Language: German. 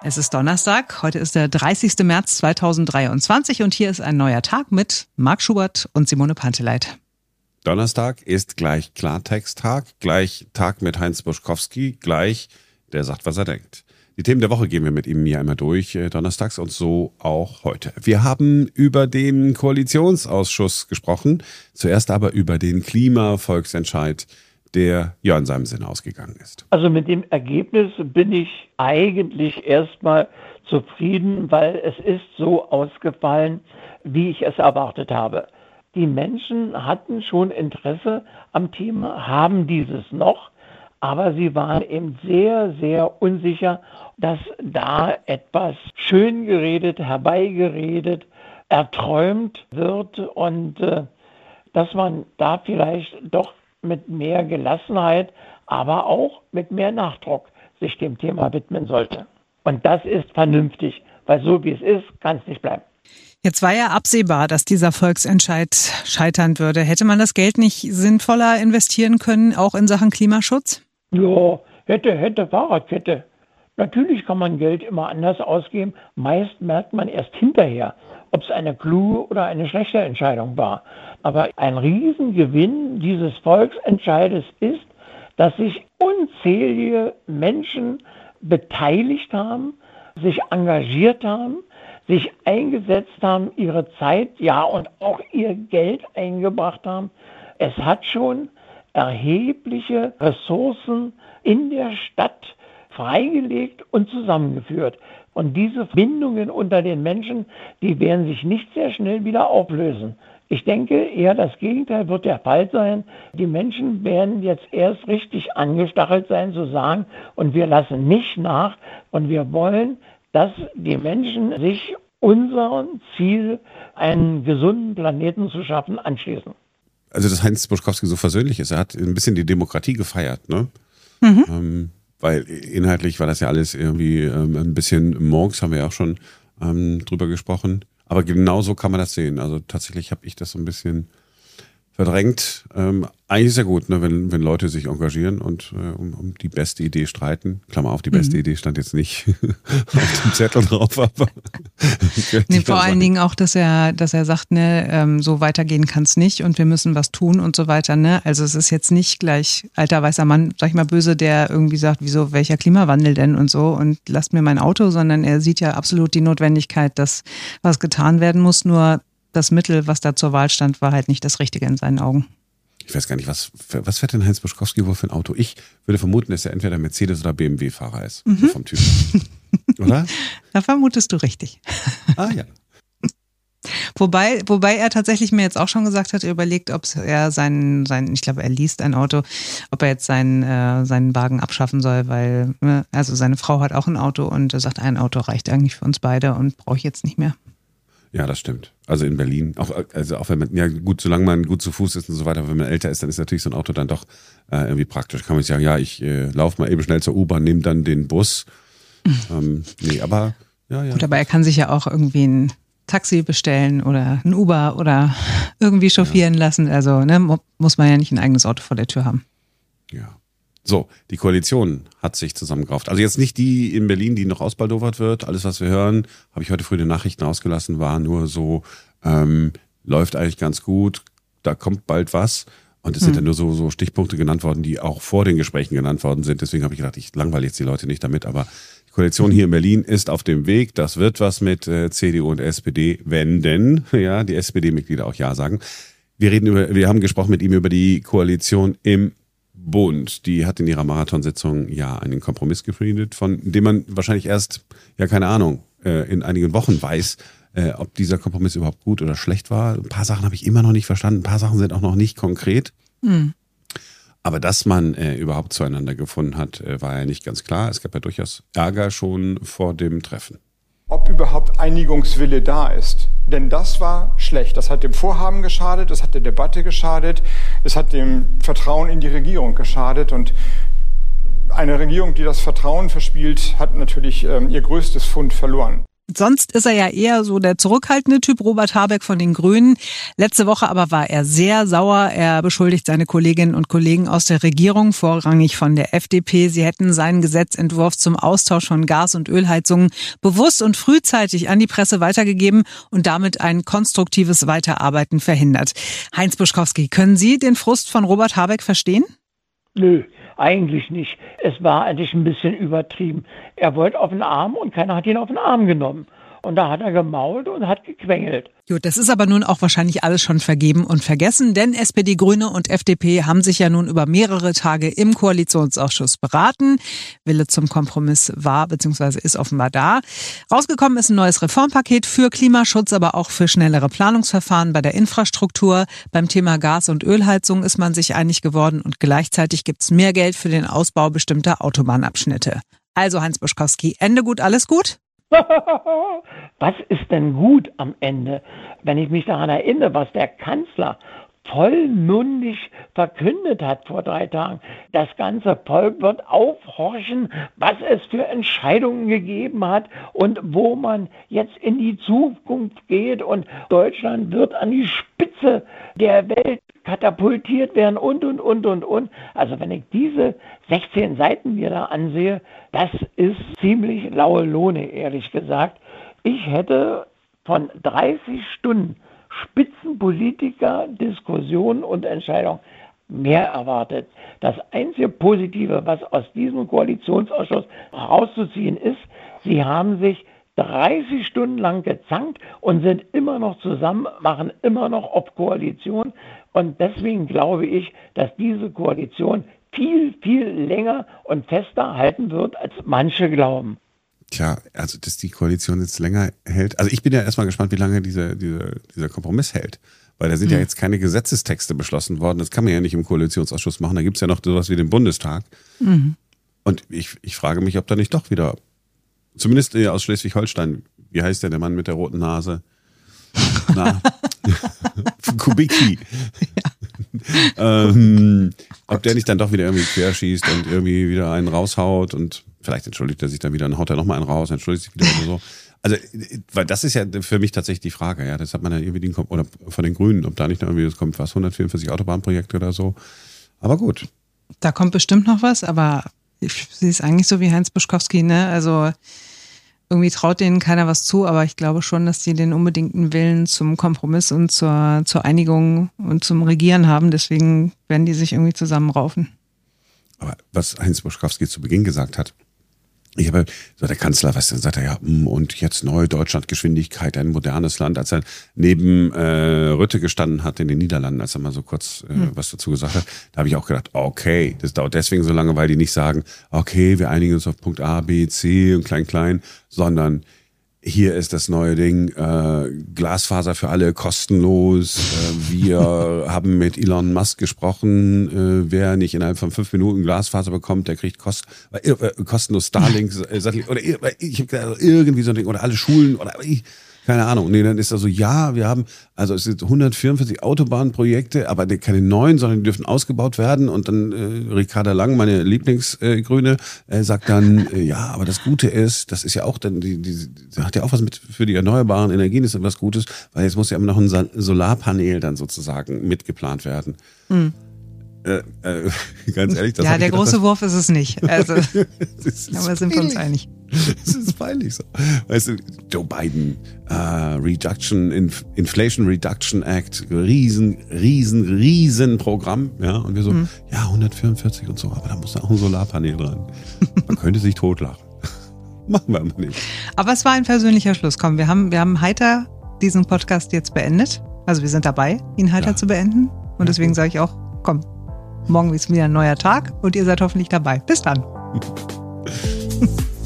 Es ist Donnerstag, heute ist der 30. März 2023 und hier ist ein neuer Tag mit Marc Schubert und Simone Panteleit. Donnerstag ist gleich Klartext-Tag, gleich Tag mit Heinz Buschkowski, gleich der sagt, was er denkt. Die Themen der Woche gehen wir mit ihm ja immer durch, äh, donnerstags und so auch heute. Wir haben über den Koalitionsausschuss gesprochen, zuerst aber über den Klimavolksentscheid der ja in seinem Sinn ausgegangen ist. Also mit dem Ergebnis bin ich eigentlich erstmal zufrieden, weil es ist so ausgefallen, wie ich es erwartet habe. Die Menschen hatten schon Interesse am Thema, haben dieses noch, aber sie waren eben sehr, sehr unsicher, dass da etwas schön geredet, herbeigeredet, erträumt wird und äh, dass man da vielleicht doch mit mehr Gelassenheit, aber auch mit mehr Nachdruck sich dem Thema widmen sollte. Und das ist vernünftig, weil so wie es ist, kann es nicht bleiben. Jetzt war ja absehbar, dass dieser Volksentscheid scheitern würde. Hätte man das Geld nicht sinnvoller investieren können, auch in Sachen Klimaschutz? Ja, hätte, hätte, Fahrradkette. Natürlich kann man Geld immer anders ausgeben. Meist merkt man erst hinterher, ob es eine kluge oder eine schlechte Entscheidung war. Aber ein Riesengewinn dieses Volksentscheides ist, dass sich unzählige Menschen beteiligt haben, sich engagiert haben, sich eingesetzt haben, ihre Zeit, ja und auch ihr Geld eingebracht haben. Es hat schon erhebliche Ressourcen in der Stadt freigelegt und zusammengeführt. Und diese Bindungen unter den Menschen, die werden sich nicht sehr schnell wieder auflösen. Ich denke, eher das Gegenteil wird der Fall sein. Die Menschen werden jetzt erst richtig angestachelt sein zu sagen, und wir lassen nicht nach und wir wollen, dass die Menschen sich unserem Ziel, einen gesunden Planeten zu schaffen, anschließen. Also, dass Heinz Buschkowski so versöhnlich ist, er hat ein bisschen die Demokratie gefeiert, ne? Mhm. Ähm, weil inhaltlich war das ja alles irgendwie ähm, ein bisschen morgens, haben wir ja auch schon ähm, drüber gesprochen. Aber genau so kann man das sehen. Also tatsächlich habe ich das so ein bisschen verdrängt. Ähm, eigentlich ist ja gut, ne, wenn, wenn Leute sich engagieren und äh, um, um die beste Idee streiten. Klammer auf, die beste mhm. Idee stand jetzt nicht auf dem Zettel drauf, aber. nee, vor allen Dingen auch, dass er, dass er sagt, ne, ähm, so weitergehen kann es nicht und wir müssen was tun und so weiter. Ne? Also es ist jetzt nicht gleich alter weißer Mann, sag ich mal böse, der irgendwie sagt, wieso, welcher Klimawandel denn und so und lasst mir mein Auto, sondern er sieht ja absolut die Notwendigkeit, dass was getan werden muss. Nur das Mittel, was da zur Wahl stand, war halt nicht das Richtige in seinen Augen. Ich weiß gar nicht, was, was fährt denn Heinz Buschkowski wohl für ein Auto? Ich würde vermuten, dass er entweder Mercedes- oder BMW-Fahrer ist. Mhm. vom Typ. oder? Da vermutest du richtig. Ah ja. Wobei, wobei er tatsächlich mir jetzt auch schon gesagt hat, er überlegt, ob er seinen, seinen ich glaube, er liest ein Auto, ob er jetzt seinen, äh, seinen Wagen abschaffen soll, weil, ne, also seine Frau hat auch ein Auto und er sagt, ein Auto reicht eigentlich für uns beide und brauche ich jetzt nicht mehr. Ja, das stimmt. Also in Berlin, auch, also auch wenn man, ja gut, solange man gut zu Fuß ist und so weiter, wenn man älter ist, dann ist natürlich so ein Auto dann doch äh, irgendwie praktisch. Kann man sagen, ja, ich äh, laufe mal eben schnell zur U-Bahn, nehme dann den Bus. ähm, nee, aber ja, ja. Gut, aber er kann sich ja auch irgendwie ein Taxi bestellen oder ein Uber oder irgendwie chauffieren ja. lassen. Also ne, muss man ja nicht ein eigenes Auto vor der Tür haben. Ja. So, die Koalition hat sich zusammengerauft. Also jetzt nicht die in Berlin, die noch ausbaldowert wird. Alles, was wir hören, habe ich heute früh in den Nachrichten ausgelassen, war nur so, ähm, läuft eigentlich ganz gut, da kommt bald was. Und es hm. sind ja nur so, so Stichpunkte genannt worden, die auch vor den Gesprächen genannt worden sind. Deswegen habe ich gedacht, ich langweile jetzt die Leute nicht damit. Aber die Koalition hier in Berlin ist auf dem Weg. Das wird was mit äh, CDU und SPD, wenn denn, ja, die SPD-Mitglieder auch Ja sagen. Wir reden über, wir haben gesprochen mit ihm über die Koalition im Bund, die hat in ihrer Marathonsitzung ja einen Kompromiss gefriedet, von dem man wahrscheinlich erst, ja keine Ahnung, äh, in einigen Wochen weiß, äh, ob dieser Kompromiss überhaupt gut oder schlecht war. Ein paar Sachen habe ich immer noch nicht verstanden, ein paar Sachen sind auch noch nicht konkret. Mhm. Aber dass man äh, überhaupt zueinander gefunden hat, äh, war ja nicht ganz klar. Es gab ja durchaus Ärger schon vor dem Treffen überhaupt Einigungswille da ist. Denn das war schlecht. Das hat dem Vorhaben geschadet, das hat der Debatte geschadet, es hat dem Vertrauen in die Regierung geschadet. Und eine Regierung, die das Vertrauen verspielt, hat natürlich ähm, ihr größtes Fund verloren. Sonst ist er ja eher so der zurückhaltende Typ, Robert Habeck von den Grünen. Letzte Woche aber war er sehr sauer. Er beschuldigt seine Kolleginnen und Kollegen aus der Regierung, vorrangig von der FDP. Sie hätten seinen Gesetzentwurf zum Austausch von Gas- und Ölheizungen bewusst und frühzeitig an die Presse weitergegeben und damit ein konstruktives Weiterarbeiten verhindert. Heinz Buschkowski, können Sie den Frust von Robert Habeck verstehen? Nö, eigentlich nicht. Es war eigentlich ein bisschen übertrieben. Er wollte auf den Arm und keiner hat ihn auf den Arm genommen. Und da hat er gemault und hat gequengelt. Gut, das ist aber nun auch wahrscheinlich alles schon vergeben und vergessen, denn SPD, Grüne und FDP haben sich ja nun über mehrere Tage im Koalitionsausschuss beraten. Wille zum Kompromiss war bzw. ist offenbar da. Rausgekommen ist ein neues Reformpaket für Klimaschutz, aber auch für schnellere Planungsverfahren bei der Infrastruktur. Beim Thema Gas- und Ölheizung ist man sich einig geworden und gleichzeitig gibt es mehr Geld für den Ausbau bestimmter Autobahnabschnitte. Also Heinz Buschkowski, Ende gut, alles gut? was ist denn gut am Ende, wenn ich mich daran erinnere, was der Kanzler vollmundig verkündet hat vor drei Tagen. Das ganze Volk wird aufhorchen, was es für Entscheidungen gegeben hat und wo man jetzt in die Zukunft geht und Deutschland wird an die Spitze der Welt katapultiert werden und, und, und, und, und. Also wenn ich diese 16 Seiten mir da ansehe, das ist ziemlich laue Lohne, ehrlich gesagt. Ich hätte von 30 Stunden Spitzenpolitiker, Diskussionen und Entscheidungen mehr erwartet. Das einzige Positive, was aus diesem Koalitionsausschuss herauszuziehen ist, sie haben sich 30 Stunden lang gezankt und sind immer noch zusammen, machen immer noch ob Koalition. Und deswegen glaube ich, dass diese Koalition viel, viel länger und fester halten wird, als manche glauben. Tja, also dass die Koalition jetzt länger hält. Also ich bin ja erstmal gespannt, wie lange diese, diese, dieser Kompromiss hält. Weil da sind hm. ja jetzt keine Gesetzestexte beschlossen worden. Das kann man ja nicht im Koalitionsausschuss machen. Da gibt es ja noch sowas wie den Bundestag. Mhm. Und ich, ich frage mich, ob da nicht doch wieder, zumindest aus Schleswig-Holstein, wie heißt der, der Mann mit der roten Nase? Na, Kubicki. Ähm, ob der nicht dann doch wieder irgendwie querschießt und irgendwie wieder einen raushaut und vielleicht entschuldigt er sich dann wieder und haut er nochmal einen raus, entschuldigt sich wieder oder so. Also, weil das ist ja für mich tatsächlich die Frage, ja. Das hat man ja irgendwie den, oder von den Grünen, ob da nicht noch irgendwie das kommt, was, 144 Autobahnprojekte oder so. Aber gut. Da kommt bestimmt noch was, aber ich sehe es eigentlich so wie Heinz Buschkowski, ne? Also, irgendwie traut denen keiner was zu, aber ich glaube schon, dass die den unbedingten Willen zum Kompromiss und zur, zur Einigung und zum Regieren haben. Deswegen werden die sich irgendwie zusammenraufen. Aber was Heinz Buschkowski zu Beginn gesagt hat, ich habe so der Kanzler, was dann sagt er ja, hm, und jetzt neue Deutschlandgeschwindigkeit, ein modernes Land, als er neben äh, Rütte gestanden hat in den Niederlanden, als er mal so kurz äh, hm. was dazu gesagt hat, da habe ich auch gedacht, okay, das dauert deswegen so lange, weil die nicht sagen, okay, wir einigen uns auf Punkt A, B, C und klein, klein, sondern hier ist das neue Ding, äh, Glasfaser für alle kostenlos. Äh, wir haben mit Elon Musk gesprochen, äh, wer nicht innerhalb von fünf Minuten Glasfaser bekommt, der kriegt kost, äh, kostenlos Starlink äh, oder ich habe irgendwie so ein Ding oder alle Schulen oder ich, keine Ahnung. Nee, dann ist er so, ja, wir haben, also es sind 144 Autobahnprojekte, aber keine neuen, sondern die dürfen ausgebaut werden. Und dann äh, Ricarda Lang, meine Lieblingsgrüne, äh, sagt dann, äh, ja, aber das Gute ist, das ist ja auch dann, die, die, die hat ja auch was mit für die erneuerbaren Energien, ist etwas Gutes, weil jetzt muss ja immer noch ein Solarpanel dann sozusagen mitgeplant werden. Mhm. Äh, äh, ganz ehrlich, das Ja, der gedacht, große Wurf ist es nicht. Also, aber sind wir uns einig. Das ist peinlich so. Weißt du, Joe Biden, uh, Reduction, Inf Inflation Reduction Act, riesen, riesen, riesen Programm, ja, und wir so, mhm. ja, 144 und so, aber da muss da auch ein Solarpanel dran. Man könnte sich totlachen. Machen wir aber nicht. Aber es war ein persönlicher Schluss. Komm, wir haben, wir haben heiter diesen Podcast jetzt beendet. Also wir sind dabei, ihn heiter ja. zu beenden. Und deswegen sage ich auch, komm, morgen ist wieder ein neuer Tag und ihr seid hoffentlich dabei. Bis dann.